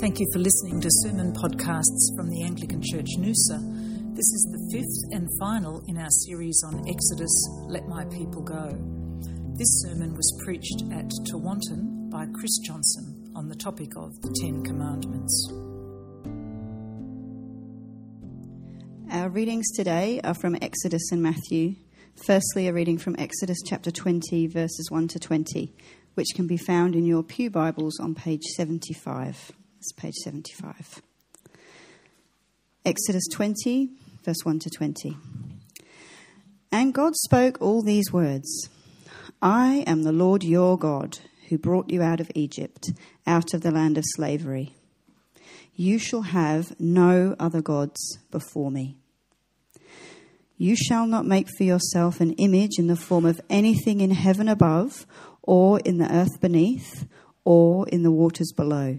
Thank you for listening to sermon podcasts from the Anglican Church Noosa. This is the fifth and final in our series on Exodus Let My People Go. This sermon was preached at Tewantin by Chris Johnson on the topic of the Ten Commandments. Our readings today are from Exodus and Matthew. Firstly, a reading from Exodus chapter 20, verses 1 to 20, which can be found in your Pew Bibles on page 75. It's page 75. Exodus 20, verse 1 to 20. And God spoke all these words I am the Lord your God, who brought you out of Egypt, out of the land of slavery. You shall have no other gods before me. You shall not make for yourself an image in the form of anything in heaven above, or in the earth beneath, or in the waters below.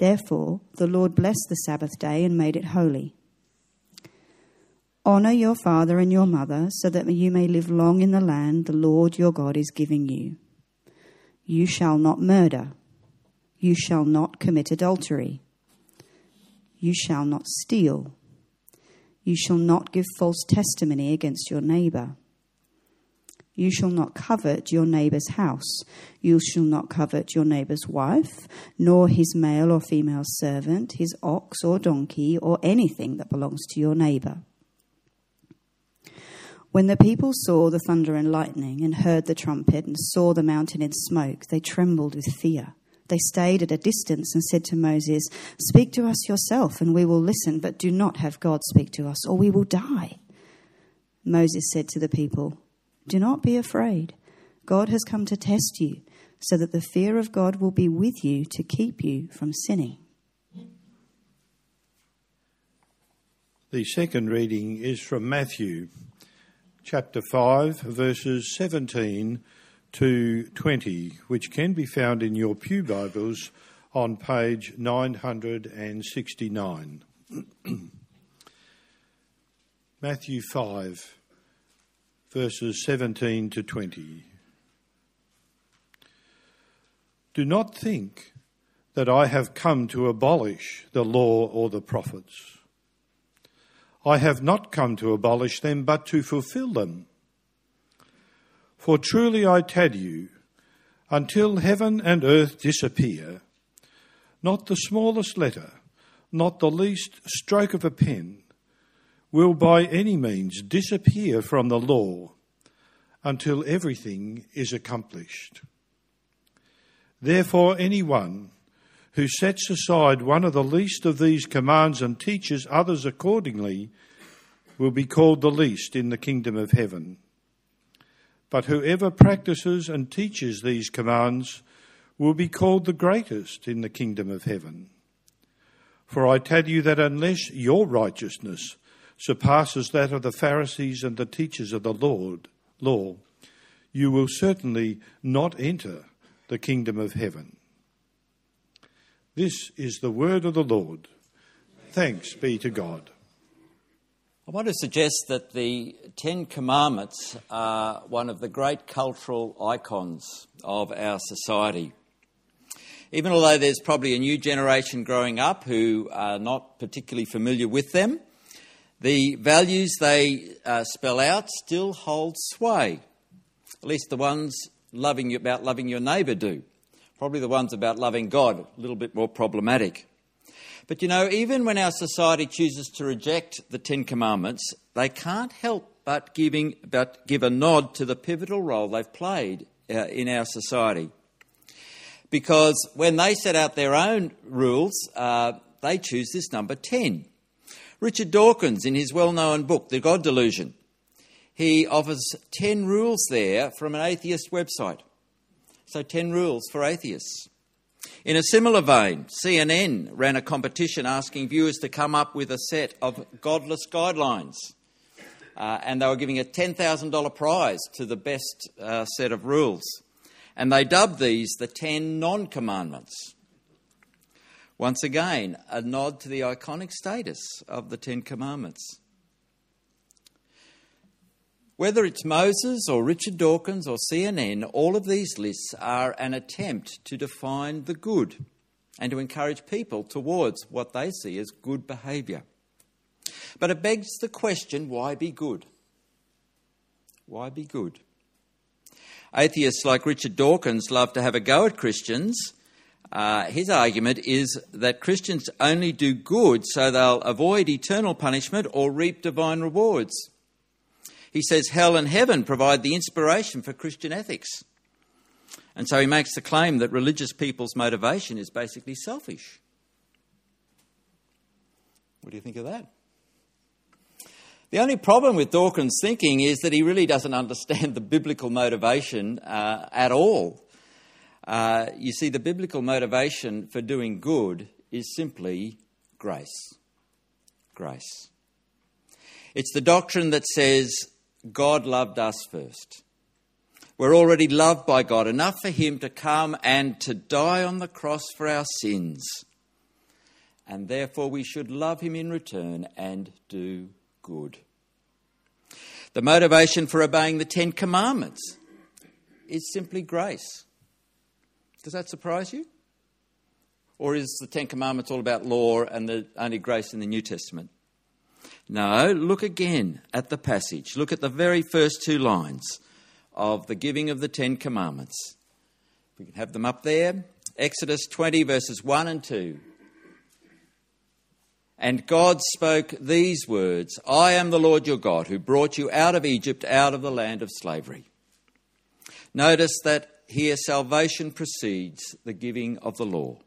Therefore, the Lord blessed the Sabbath day and made it holy. Honor your father and your mother, so that you may live long in the land the Lord your God is giving you. You shall not murder. You shall not commit adultery. You shall not steal. You shall not give false testimony against your neighbor. You shall not covet your neighbour's house. You shall not covet your neighbour's wife, nor his male or female servant, his ox or donkey, or anything that belongs to your neighbour. When the people saw the thunder and lightning, and heard the trumpet, and saw the mountain in smoke, they trembled with fear. They stayed at a distance and said to Moses, Speak to us yourself, and we will listen, but do not have God speak to us, or we will die. Moses said to the people, do not be afraid. God has come to test you, so that the fear of God will be with you to keep you from sinning. The second reading is from Matthew chapter 5, verses 17 to 20, which can be found in your Pew Bibles on page 969. Matthew 5 verses 17 to 20. Do not think that I have come to abolish the law or the prophets. I have not come to abolish them, but to fulfill them. For truly I tell you, until heaven and earth disappear, not the smallest letter, not the least stroke of a pen, will by any means disappear from the law until everything is accomplished. Therefore, anyone who sets aside one of the least of these commands and teaches others accordingly will be called the least in the kingdom of heaven. But whoever practices and teaches these commands will be called the greatest in the kingdom of heaven. For I tell you that unless your righteousness surpasses that of the Pharisees and the teachers of the Lord, law, you will certainly not enter the kingdom of heaven. This is the word of the Lord. Thanks be to God. I want to suggest that the Ten Commandments are one of the great cultural icons of our society. Even although there's probably a new generation growing up who are not particularly familiar with them, the values they uh, spell out still hold sway. At least the ones loving you, about loving your neighbour do. Probably the ones about loving God, a little bit more problematic. But you know, even when our society chooses to reject the Ten Commandments, they can't help but, giving, but give a nod to the pivotal role they've played uh, in our society. Because when they set out their own rules, uh, they choose this number 10. Richard Dawkins, in his well known book, The God Delusion, he offers 10 rules there from an atheist website. So, 10 rules for atheists. In a similar vein, CNN ran a competition asking viewers to come up with a set of godless guidelines. Uh, and they were giving a $10,000 prize to the best uh, set of rules. And they dubbed these the 10 non commandments. Once again, a nod to the iconic status of the Ten Commandments. Whether it's Moses or Richard Dawkins or CNN, all of these lists are an attempt to define the good and to encourage people towards what they see as good behaviour. But it begs the question why be good? Why be good? Atheists like Richard Dawkins love to have a go at Christians uh, his argument is that Christians only do good so they'll avoid eternal punishment or reap divine rewards. He says hell and heaven provide the inspiration for Christian ethics. And so he makes the claim that religious people's motivation is basically selfish. What do you think of that? The only problem with Dawkins' thinking is that he really doesn't understand the biblical motivation uh, at all. Uh, you see, the biblical motivation for doing good is simply grace. Grace. It's the doctrine that says God loved us first. We're already loved by God, enough for Him to come and to die on the cross for our sins. And therefore, we should love Him in return and do good. The motivation for obeying the Ten Commandments is simply grace. Does that surprise you? Or is the Ten Commandments all about law and the only grace in the New Testament? No, look again at the passage. Look at the very first two lines of the giving of the Ten Commandments. We can have them up there. Exodus 20, verses 1 and 2. And God spoke these words I am the Lord your God who brought you out of Egypt, out of the land of slavery. Notice that here salvation precedes the giving of the law.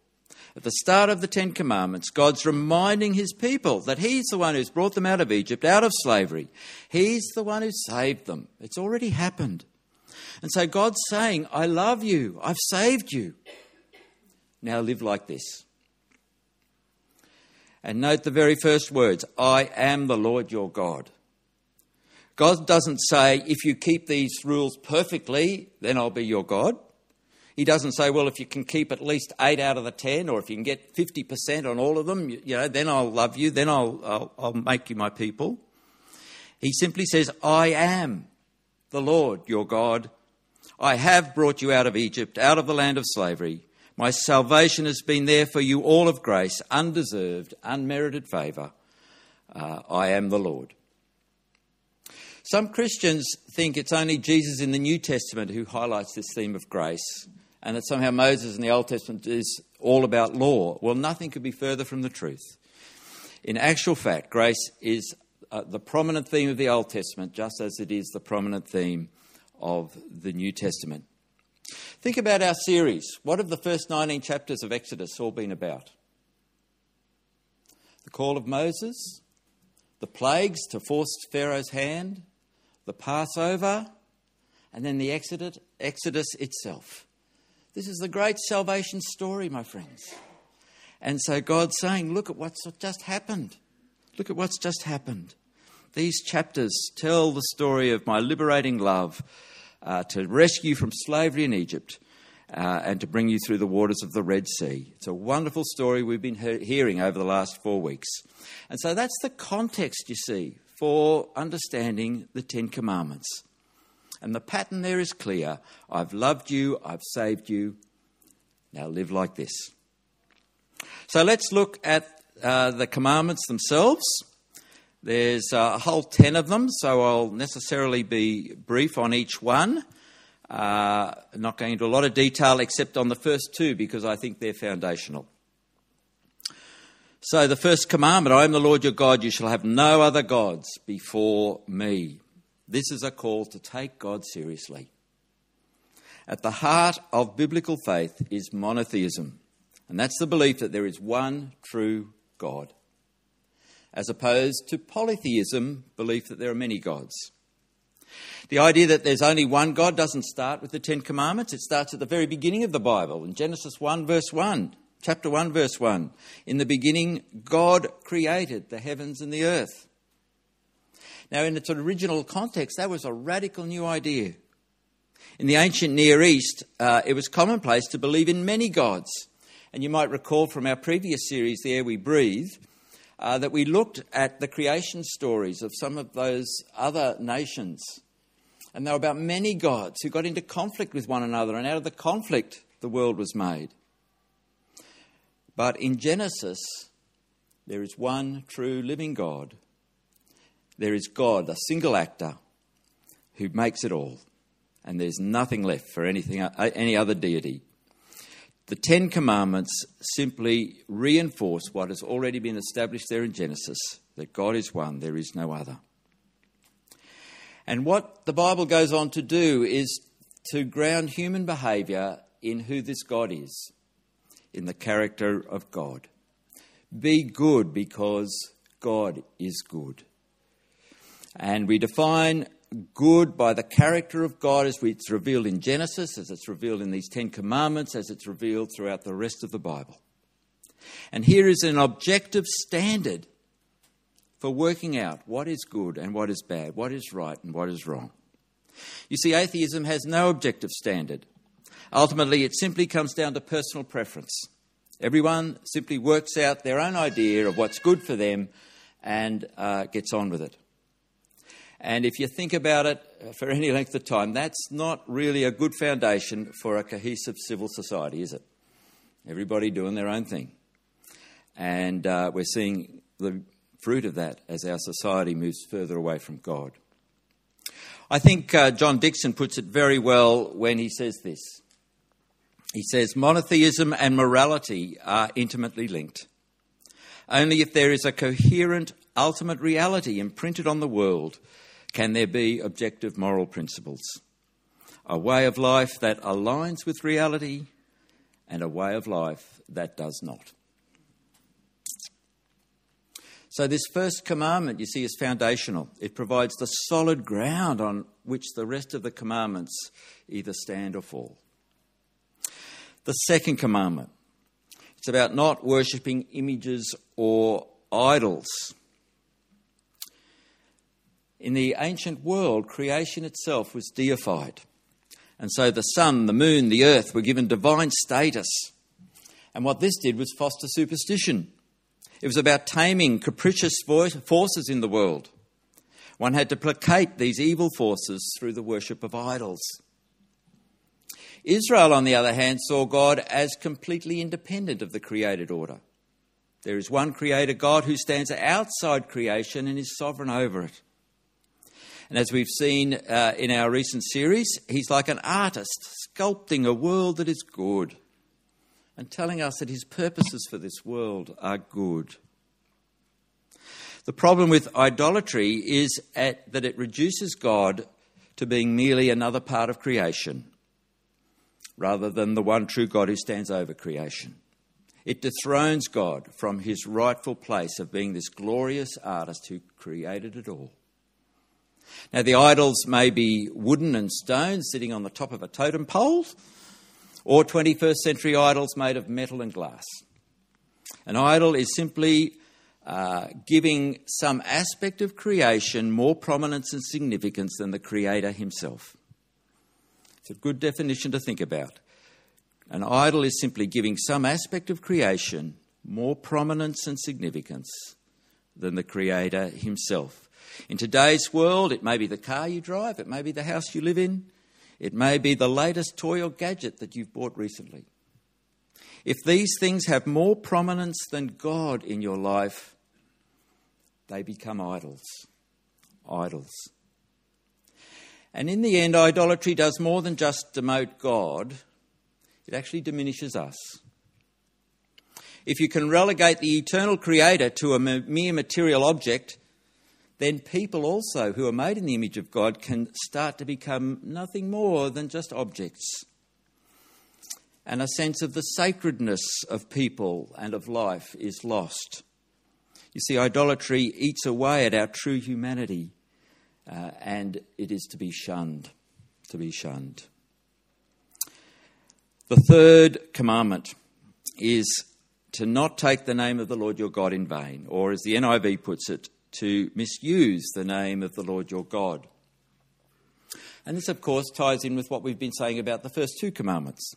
At the start of the Ten Commandments, God's reminding his people that he's the one who's brought them out of Egypt, out of slavery. He's the one who saved them. It's already happened. And so God's saying, I love you. I've saved you. Now live like this. And note the very first words I am the Lord your God. God doesn't say, if you keep these rules perfectly, then I'll be your God. He doesn't say, well, if you can keep at least eight out of the ten, or if you can get 50% on all of them, you know, then I'll love you, then I'll, I'll, I'll make you my people. He simply says, I am the Lord your God. I have brought you out of Egypt, out of the land of slavery. My salvation has been there for you, all of grace, undeserved, unmerited favour. Uh, I am the Lord. Some Christians think it's only Jesus in the New Testament who highlights this theme of grace, and that somehow Moses in the Old Testament is all about law. Well, nothing could be further from the truth. In actual fact, grace is uh, the prominent theme of the Old Testament, just as it is the prominent theme of the New Testament. Think about our series. What have the first 19 chapters of Exodus all been about? The call of Moses, the plagues to force Pharaoh's hand, the Passover, and then the Exodus, Exodus itself. This is the great salvation story, my friends. And so God's saying, Look at what's just happened. Look at what's just happened. These chapters tell the story of my liberating love uh, to rescue from slavery in Egypt uh, and to bring you through the waters of the Red Sea. It's a wonderful story we've been he- hearing over the last four weeks. And so that's the context, you see, for understanding the Ten Commandments. And the pattern there is clear I've loved you, I've saved you. Now live like this. So let's look at uh, the commandments themselves. There's a whole ten of them, so I'll necessarily be brief on each one. Uh, not going into a lot of detail except on the first two because I think they're foundational. So, the first commandment I am the Lord your God, you shall have no other gods before me. This is a call to take God seriously. At the heart of biblical faith is monotheism, and that's the belief that there is one true God, as opposed to polytheism, belief that there are many gods. The idea that there's only one God doesn't start with the Ten Commandments, it starts at the very beginning of the Bible, in Genesis 1, verse 1 chapter 1, verse 1. In the beginning, God created the heavens and the earth. Now, in its original context, that was a radical new idea. In the ancient Near East, uh, it was commonplace to believe in many gods. And you might recall from our previous series, The Air We Breathe, uh, that we looked at the creation stories of some of those other nations. And they were about many gods who got into conflict with one another, and out of the conflict, the world was made. But in Genesis, there is one true living God. There is God, a single actor, who makes it all. And there's nothing left for anything, uh, any other deity. The Ten Commandments simply reinforce what has already been established there in Genesis that God is one, there is no other. And what the Bible goes on to do is to ground human behaviour in who this God is in the character of God. Be good because God is good. And we define good by the character of God as it's revealed in Genesis, as it's revealed in these Ten Commandments, as it's revealed throughout the rest of the Bible. And here is an objective standard for working out what is good and what is bad, what is right and what is wrong. You see, atheism has no objective standard. Ultimately, it simply comes down to personal preference. Everyone simply works out their own idea of what's good for them and uh, gets on with it. And if you think about it for any length of time, that's not really a good foundation for a cohesive civil society, is it? Everybody doing their own thing. And uh, we're seeing the fruit of that as our society moves further away from God. I think uh, John Dickson puts it very well when he says this he says monotheism and morality are intimately linked. Only if there is a coherent ultimate reality imprinted on the world can there be objective moral principles. A way of life that aligns with reality and a way of life that does not. So, this first commandment, you see, is foundational. It provides the solid ground on which the rest of the commandments either stand or fall. The second commandment it's about not worshipping images or idols. In the ancient world, creation itself was deified. And so the sun, the moon, the earth were given divine status. And what this did was foster superstition. It was about taming capricious forces in the world. One had to placate these evil forces through the worship of idols. Israel, on the other hand, saw God as completely independent of the created order. There is one creator God who stands outside creation and is sovereign over it. And as we've seen uh, in our recent series, he's like an artist sculpting a world that is good and telling us that his purposes for this world are good. The problem with idolatry is at, that it reduces God to being merely another part of creation rather than the one true God who stands over creation. It dethrones God from his rightful place of being this glorious artist who created it all. Now, the idols may be wooden and stone sitting on the top of a totem pole, or 21st century idols made of metal and glass. An idol is simply uh, giving some aspect of creation more prominence and significance than the Creator himself. It's a good definition to think about. An idol is simply giving some aspect of creation more prominence and significance than the Creator Himself. In today's world, it may be the car you drive, it may be the house you live in, it may be the latest toy or gadget that you've bought recently. If these things have more prominence than God in your life, they become idols. Idols. And in the end, idolatry does more than just demote God, it actually diminishes us. If you can relegate the eternal creator to a mere material object, then people also who are made in the image of God can start to become nothing more than just objects. And a sense of the sacredness of people and of life is lost. You see, idolatry eats away at our true humanity, uh, and it is to be shunned. To be shunned. The third commandment is to not take the name of the Lord your God in vain, or as the NIV puts it, to misuse the name of the Lord your God. And this, of course, ties in with what we've been saying about the first two commandments.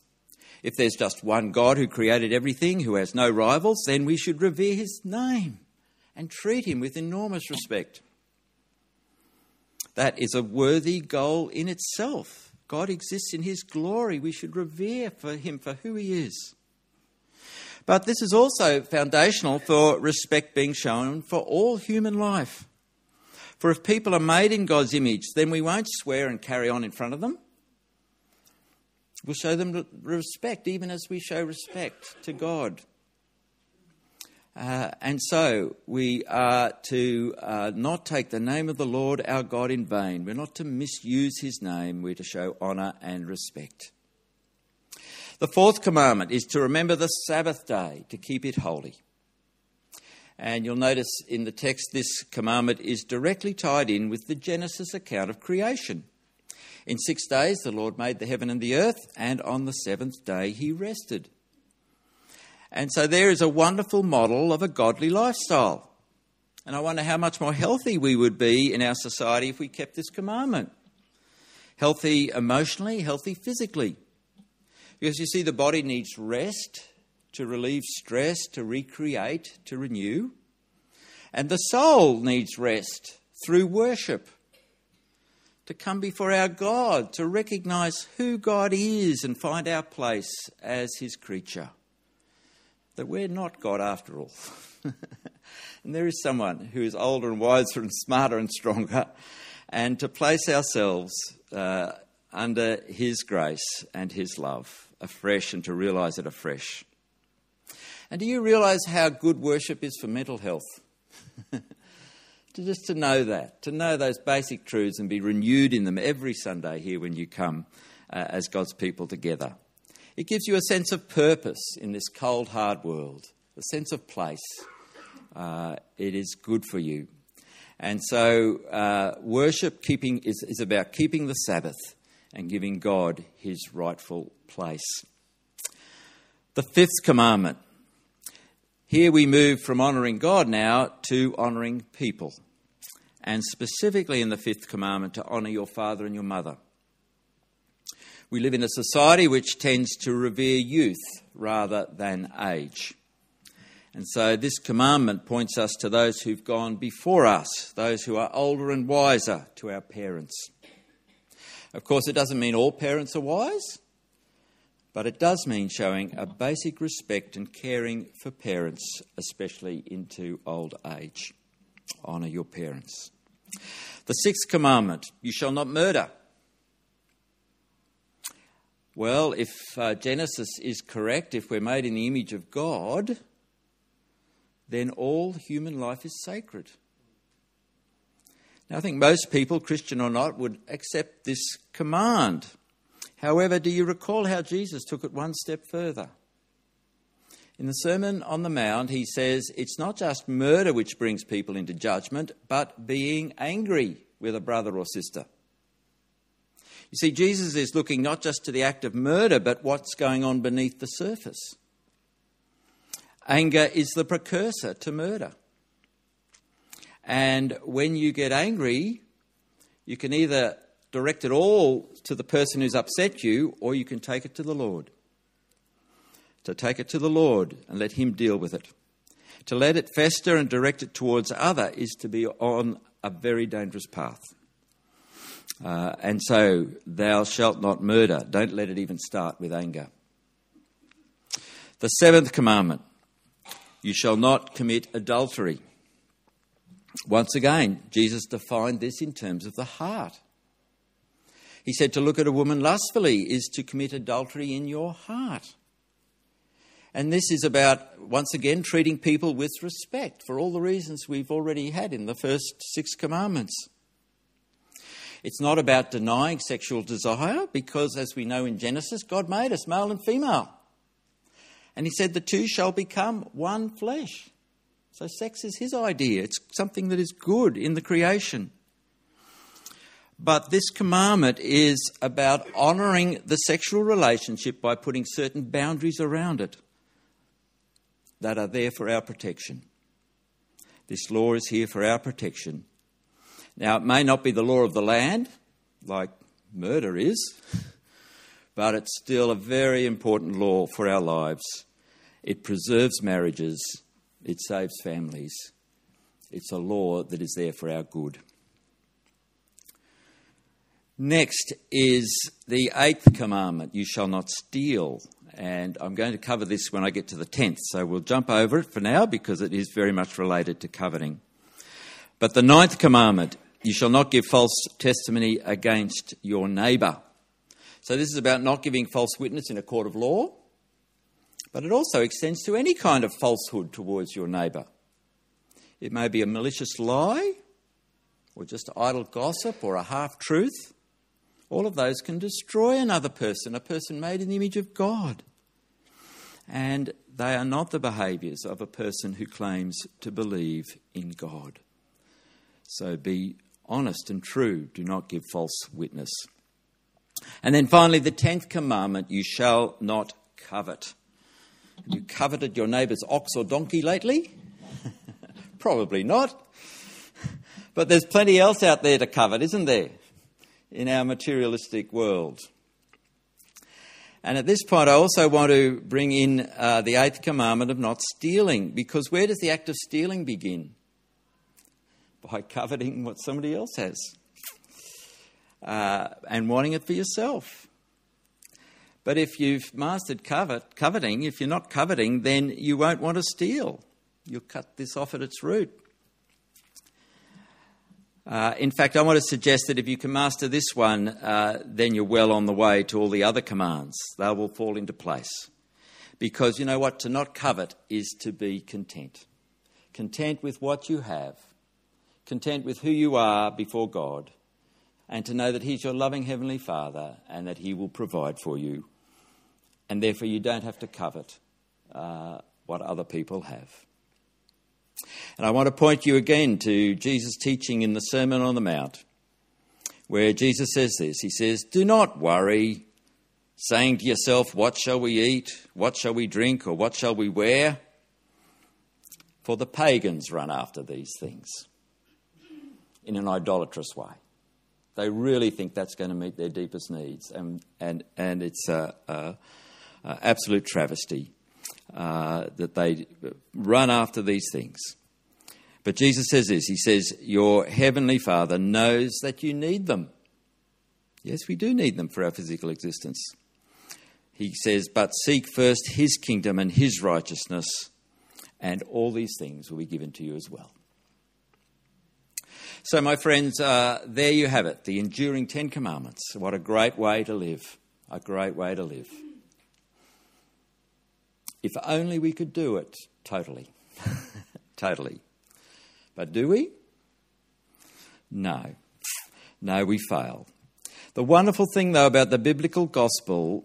If there's just one God who created everything, who has no rivals, then we should revere his name and treat him with enormous respect. That is a worthy goal in itself. God exists in his glory. We should revere for him for who he is. But this is also foundational for respect being shown for all human life. For if people are made in God's image, then we won't swear and carry on in front of them. We'll show them respect, even as we show respect to God. Uh, and so we are to uh, not take the name of the Lord our God in vain. We're not to misuse his name. We're to show honour and respect. The fourth commandment is to remember the Sabbath day, to keep it holy. And you'll notice in the text this commandment is directly tied in with the Genesis account of creation. In six days the Lord made the heaven and the earth, and on the seventh day he rested. And so there is a wonderful model of a godly lifestyle. And I wonder how much more healthy we would be in our society if we kept this commandment. Healthy emotionally, healthy physically. Because you see, the body needs rest to relieve stress, to recreate, to renew. And the soul needs rest through worship, to come before our God, to recognize who God is and find our place as His creature. That we're not God after all. and there is someone who is older and wiser and smarter and stronger, and to place ourselves uh, under His grace and His love afresh and to realize it afresh. And do you realize how good worship is for mental health? to just to know that, to know those basic truths and be renewed in them every Sunday here when you come uh, as God's people together. It gives you a sense of purpose in this cold, hard world, a sense of place. Uh, it is good for you. And so, uh, worship keeping is, is about keeping the Sabbath and giving God his rightful place. The fifth commandment. Here we move from honouring God now to honouring people. And specifically in the fifth commandment, to honour your father and your mother. We live in a society which tends to revere youth rather than age. And so this commandment points us to those who've gone before us, those who are older and wiser, to our parents. Of course, it doesn't mean all parents are wise, but it does mean showing a basic respect and caring for parents, especially into old age. Honour your parents. The sixth commandment you shall not murder. Well, if uh, Genesis is correct, if we're made in the image of God, then all human life is sacred. Now, I think most people, Christian or not, would accept this command. However, do you recall how Jesus took it one step further? In the Sermon on the Mount, he says it's not just murder which brings people into judgment, but being angry with a brother or sister. You see, Jesus is looking not just to the act of murder, but what's going on beneath the surface. Anger is the precursor to murder. And when you get angry, you can either direct it all to the person who's upset you, or you can take it to the Lord. To take it to the Lord and let Him deal with it. To let it fester and direct it towards other is to be on a very dangerous path. Uh, and so, thou shalt not murder. Don't let it even start with anger. The seventh commandment you shall not commit adultery. Once again, Jesus defined this in terms of the heart. He said to look at a woman lustfully is to commit adultery in your heart. And this is about, once again, treating people with respect for all the reasons we've already had in the first six commandments. It's not about denying sexual desire because, as we know in Genesis, God made us male and female. And He said the two shall become one flesh. So, sex is His idea, it's something that is good in the creation. But this commandment is about honouring the sexual relationship by putting certain boundaries around it that are there for our protection. This law is here for our protection. Now, it may not be the law of the land, like murder is, but it's still a very important law for our lives. It preserves marriages, it saves families. It's a law that is there for our good. Next is the eighth commandment you shall not steal. And I'm going to cover this when I get to the tenth, so we'll jump over it for now because it is very much related to coveting. But the ninth commandment you shall not give false testimony against your neighbour. So this is about not giving false witness in a court of law, but it also extends to any kind of falsehood towards your neighbour. It may be a malicious lie, or just idle gossip, or a half truth. All of those can destroy another person, a person made in the image of God. And they are not the behaviours of a person who claims to believe in God. So be honest and true, do not give false witness. And then finally, the tenth commandment you shall not covet. Have you coveted your neighbour's ox or donkey lately? Probably not. But there's plenty else out there to covet, isn't there? in our materialistic world. And at this point, I also want to bring in uh, the eighth commandment of not stealing, because where does the act of stealing begin? By coveting what somebody else has uh, and wanting it for yourself. But if you've mastered covet, coveting, if you're not coveting, then you won't want to steal. You'll cut this off at its root. Uh, in fact, I want to suggest that if you can master this one, uh, then you're well on the way to all the other commands. They will fall into place. Because you know what? To not covet is to be content. Content with what you have, content with who you are before God, and to know that He's your loving Heavenly Father and that He will provide for you. And therefore, you don't have to covet uh, what other people have. And I want to point you again to Jesus' teaching in the Sermon on the Mount, where Jesus says this He says, Do not worry, saying to yourself, What shall we eat? What shall we drink? Or what shall we wear? For the pagans run after these things in an idolatrous way. They really think that's going to meet their deepest needs, and, and, and it's an absolute travesty uh, that they run after these things. But Jesus says this He says, Your heavenly Father knows that you need them. Yes, we do need them for our physical existence. He says, But seek first His kingdom and His righteousness, and all these things will be given to you as well. So, my friends, uh, there you have it the enduring Ten Commandments. What a great way to live! A great way to live. If only we could do it totally. totally. But do we? No. No, we fail. The wonderful thing, though, about the biblical gospel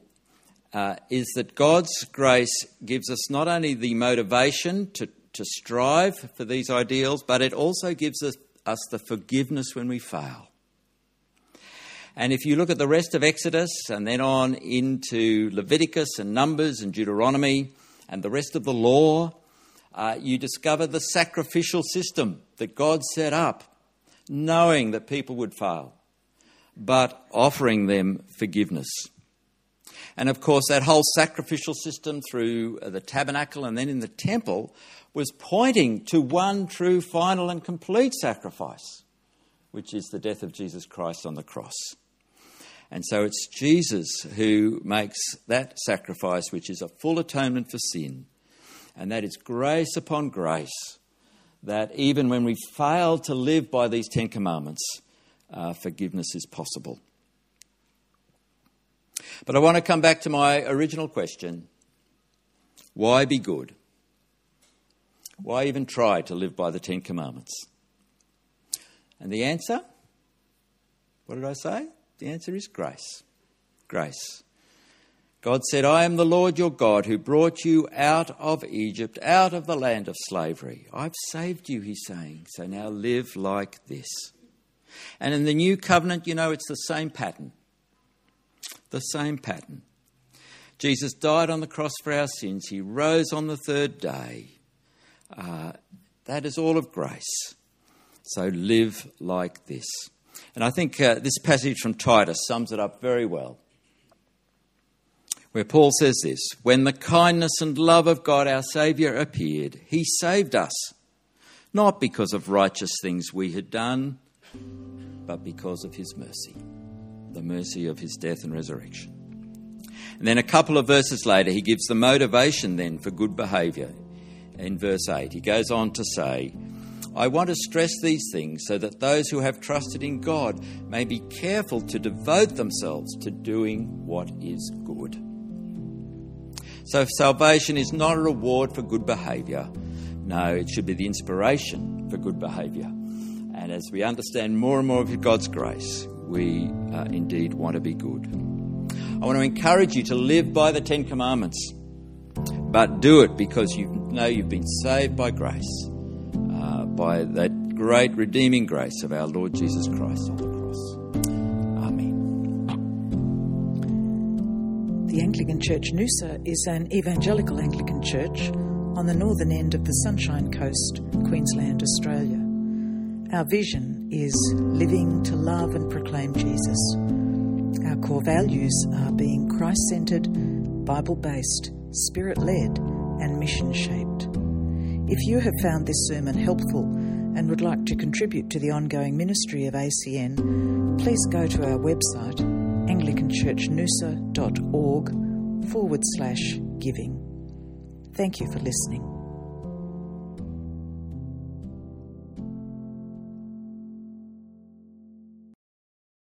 uh, is that God's grace gives us not only the motivation to, to strive for these ideals, but it also gives us, us the forgiveness when we fail. And if you look at the rest of Exodus and then on into Leviticus and Numbers and Deuteronomy, and the rest of the law, uh, you discover the sacrificial system that God set up, knowing that people would fail, but offering them forgiveness. And of course, that whole sacrificial system through the tabernacle and then in the temple was pointing to one true, final, and complete sacrifice, which is the death of Jesus Christ on the cross. And so it's Jesus who makes that sacrifice, which is a full atonement for sin. And that is grace upon grace, that even when we fail to live by these Ten Commandments, uh, forgiveness is possible. But I want to come back to my original question why be good? Why even try to live by the Ten Commandments? And the answer? What did I say? The answer is grace. Grace. God said, I am the Lord your God who brought you out of Egypt, out of the land of slavery. I've saved you, he's saying, so now live like this. And in the new covenant, you know, it's the same pattern. The same pattern. Jesus died on the cross for our sins, he rose on the third day. Uh, that is all of grace. So live like this. And I think uh, this passage from Titus sums it up very well where Paul says this When the kindness and love of God our Saviour appeared, he saved us, not because of righteous things we had done, but because of his mercy, the mercy of his death and resurrection. And then a couple of verses later, he gives the motivation then for good behaviour. In verse 8, he goes on to say, I want to stress these things so that those who have trusted in God may be careful to devote themselves to doing what is good. So salvation is not a reward for good behaviour. No, it should be the inspiration for good behaviour. And as we understand more and more of God's grace, we uh, indeed want to be good. I want to encourage you to live by the Ten Commandments, but do it because you know you've been saved by grace, uh, by that great redeeming grace of our Lord Jesus Christ on the cross. Amen. The Anglican Church Noosa is an evangelical Anglican church on the northern end of the Sunshine Coast, Queensland, Australia. Our vision is living to love and proclaim Jesus. Our core values are being Christ centred, Bible based, Spirit led, and mission shaped. If you have found this sermon helpful and would like to contribute to the ongoing ministry of ACN, please go to our website anglicanchurchnoosa.org forward slash giving. Thank you for listening.